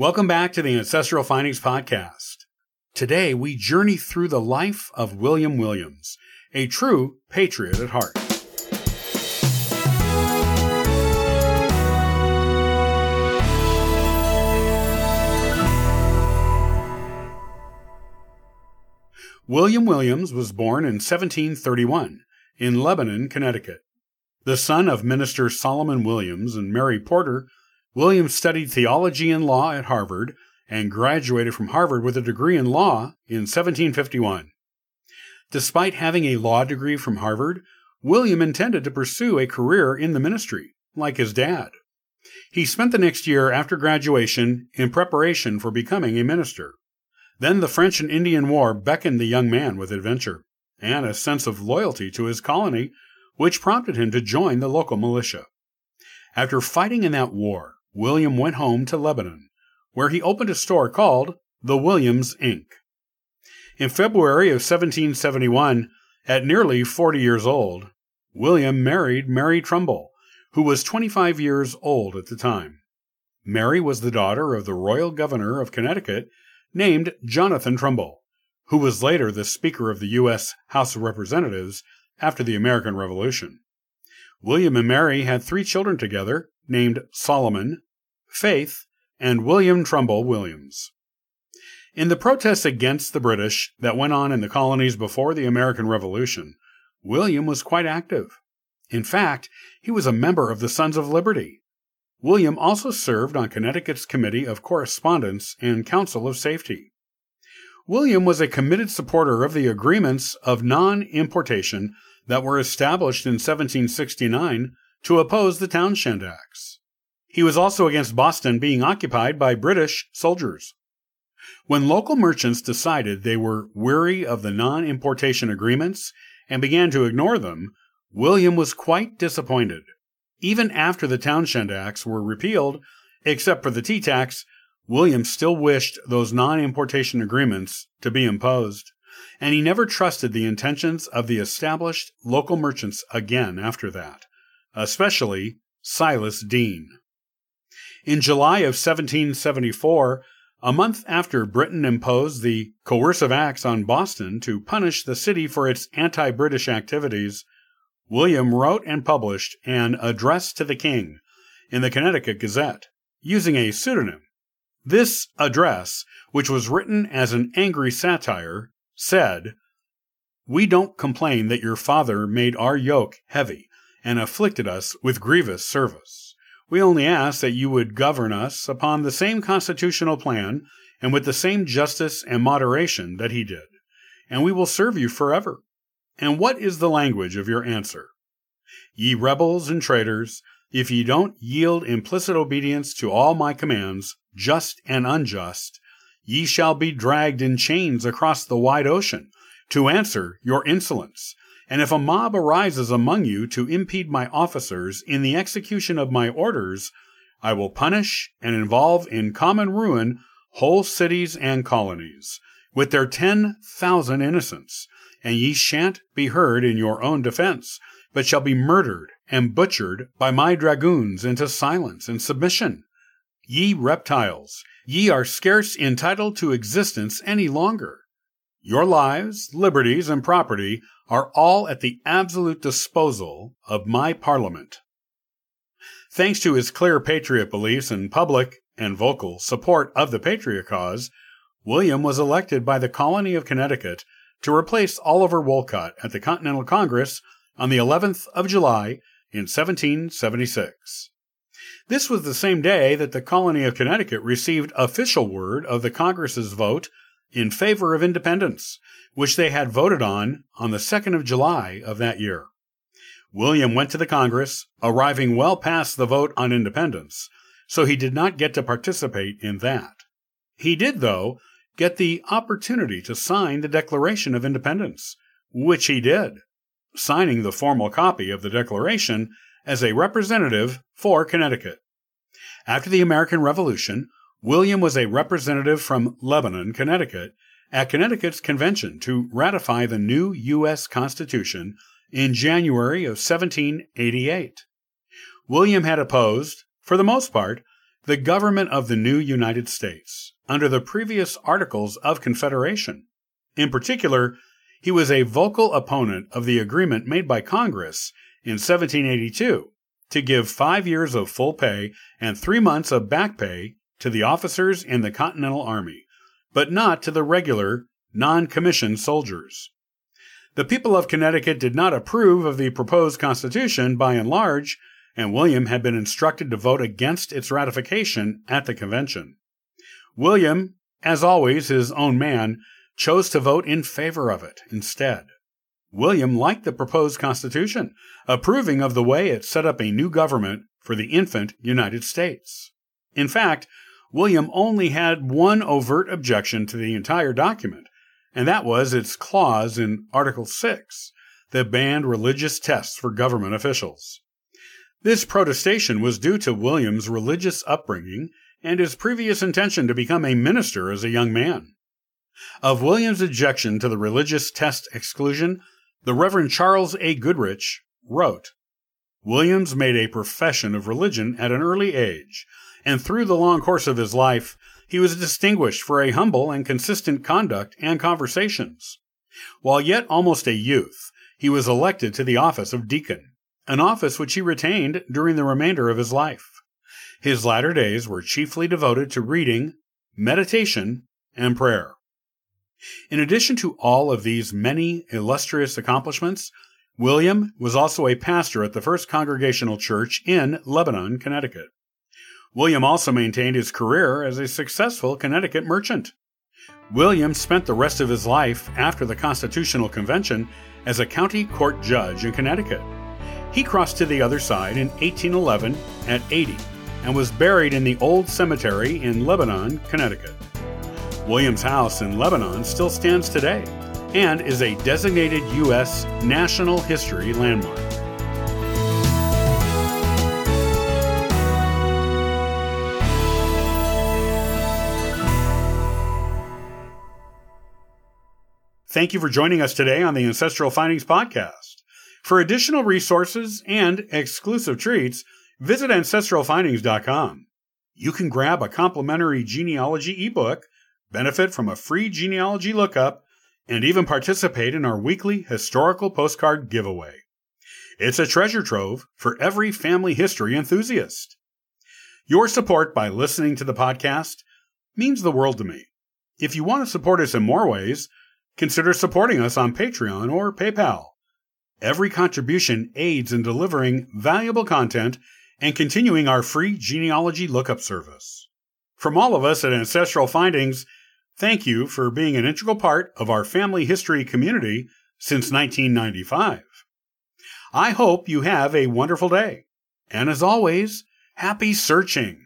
Welcome back to the Ancestral Findings Podcast. Today we journey through the life of William Williams, a true patriot at heart. William Williams was born in 1731 in Lebanon, Connecticut. The son of minister Solomon Williams and Mary Porter, Williams studied theology and law at Harvard and graduated from Harvard with a degree in law in 1751. Despite having a law degree from Harvard, William intended to pursue a career in the ministry, like his dad. He spent the next year after graduation in preparation for becoming a minister. Then the French and Indian War beckoned the young man with adventure and a sense of loyalty to his colony, which prompted him to join the local militia. After fighting in that war, William went home to Lebanon, where he opened a store called the Williams Inc. In February of 1771, at nearly 40 years old, William married Mary Trumbull, who was 25 years old at the time. Mary was the daughter of the royal governor of Connecticut named Jonathan Trumbull, who was later the Speaker of the U.S. House of Representatives after the American Revolution. William and Mary had three children together named Solomon, Faith, and William Trumbull Williams. In the protests against the British that went on in the colonies before the American Revolution, William was quite active. In fact, he was a member of the Sons of Liberty. William also served on Connecticut's Committee of Correspondence and Council of Safety. William was a committed supporter of the agreements of non importation that were established in 1769 to oppose the Townshend Acts. He was also against Boston being occupied by British soldiers. When local merchants decided they were weary of the non importation agreements and began to ignore them, William was quite disappointed. Even after the Townshend Acts were repealed, except for the tea tax, William still wished those non importation agreements to be imposed, and he never trusted the intentions of the established local merchants again after that, especially Silas Deane. In July of 1774, a month after Britain imposed the coercive acts on Boston to punish the city for its anti British activities, William wrote and published an address to the king in the Connecticut Gazette using a pseudonym. This address, which was written as an angry satire, said, We don't complain that your father made our yoke heavy and afflicted us with grievous service. We only ask that you would govern us upon the same constitutional plan and with the same justice and moderation that he did, and we will serve you forever. And what is the language of your answer? Ye rebels and traitors, if ye don't yield implicit obedience to all my commands, just and unjust, ye shall be dragged in chains across the wide ocean to answer your insolence. And if a mob arises among you to impede my officers in the execution of my orders, I will punish and involve in common ruin whole cities and colonies, with their ten thousand innocents, and ye shan't be heard in your own defense, but shall be murdered and butchered by my dragoons into silence and submission. Ye reptiles, ye are scarce entitled to existence any longer. Your lives, liberties, and property are all at the absolute disposal of my Parliament. Thanks to his clear patriot beliefs and public and vocal support of the patriot cause, William was elected by the colony of Connecticut to replace Oliver Wolcott at the Continental Congress on the 11th of July in 1776. This was the same day that the colony of Connecticut received official word of the Congress's vote in favor of independence, which they had voted on on the 2nd of July of that year. William went to the Congress, arriving well past the vote on independence, so he did not get to participate in that. He did, though, get the opportunity to sign the Declaration of Independence, which he did, signing the formal copy of the Declaration as a representative for Connecticut. After the American Revolution, William was a representative from Lebanon, Connecticut, at Connecticut's convention to ratify the new U.S. Constitution in January of 1788. William had opposed, for the most part, the government of the new United States under the previous Articles of Confederation. In particular, he was a vocal opponent of the agreement made by Congress in 1782 to give five years of full pay and three months of back pay to the officers in the Continental Army, but not to the regular, non commissioned soldiers. The people of Connecticut did not approve of the proposed Constitution by and large, and William had been instructed to vote against its ratification at the convention. William, as always his own man, chose to vote in favor of it instead. William liked the proposed Constitution, approving of the way it set up a new government for the infant United States. In fact, William only had one overt objection to the entire document, and that was its clause in Article 6 that banned religious tests for government officials. This protestation was due to William's religious upbringing and his previous intention to become a minister as a young man. Of William's objection to the religious test exclusion, the Reverend Charles A. Goodrich wrote, Williams made a profession of religion at an early age, and through the long course of his life, he was distinguished for a humble and consistent conduct and conversations. While yet almost a youth, he was elected to the office of deacon, an office which he retained during the remainder of his life. His latter days were chiefly devoted to reading, meditation, and prayer. In addition to all of these many illustrious accomplishments, William was also a pastor at the First Congregational Church in Lebanon, Connecticut. William also maintained his career as a successful Connecticut merchant. William spent the rest of his life after the Constitutional Convention as a county court judge in Connecticut. He crossed to the other side in 1811 at 80 and was buried in the Old Cemetery in Lebanon, Connecticut. William's house in Lebanon still stands today and is a designated U.S. National History Landmark. Thank you for joining us today on the Ancestral Findings Podcast. For additional resources and exclusive treats, visit ancestralfindings.com. You can grab a complimentary genealogy ebook, benefit from a free genealogy lookup, and even participate in our weekly historical postcard giveaway. It's a treasure trove for every family history enthusiast. Your support by listening to the podcast means the world to me. If you want to support us in more ways, Consider supporting us on Patreon or PayPal. Every contribution aids in delivering valuable content and continuing our free genealogy lookup service. From all of us at Ancestral Findings, thank you for being an integral part of our family history community since 1995. I hope you have a wonderful day. And as always, happy searching.